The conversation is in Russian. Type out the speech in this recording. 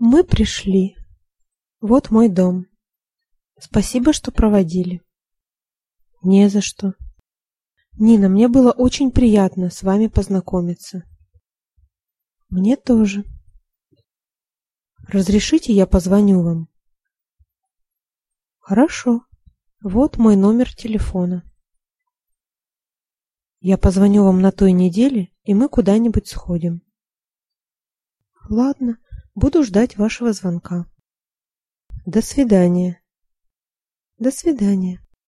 Мы пришли. Вот мой дом. Спасибо, что проводили. Не за что. Нина, мне было очень приятно с вами познакомиться. Мне тоже. Разрешите, я позвоню вам? Хорошо. Вот мой номер телефона. Я позвоню вам на той неделе, и мы куда-нибудь сходим. Ладно, буду ждать вашего звонка. До свидания. До свидания.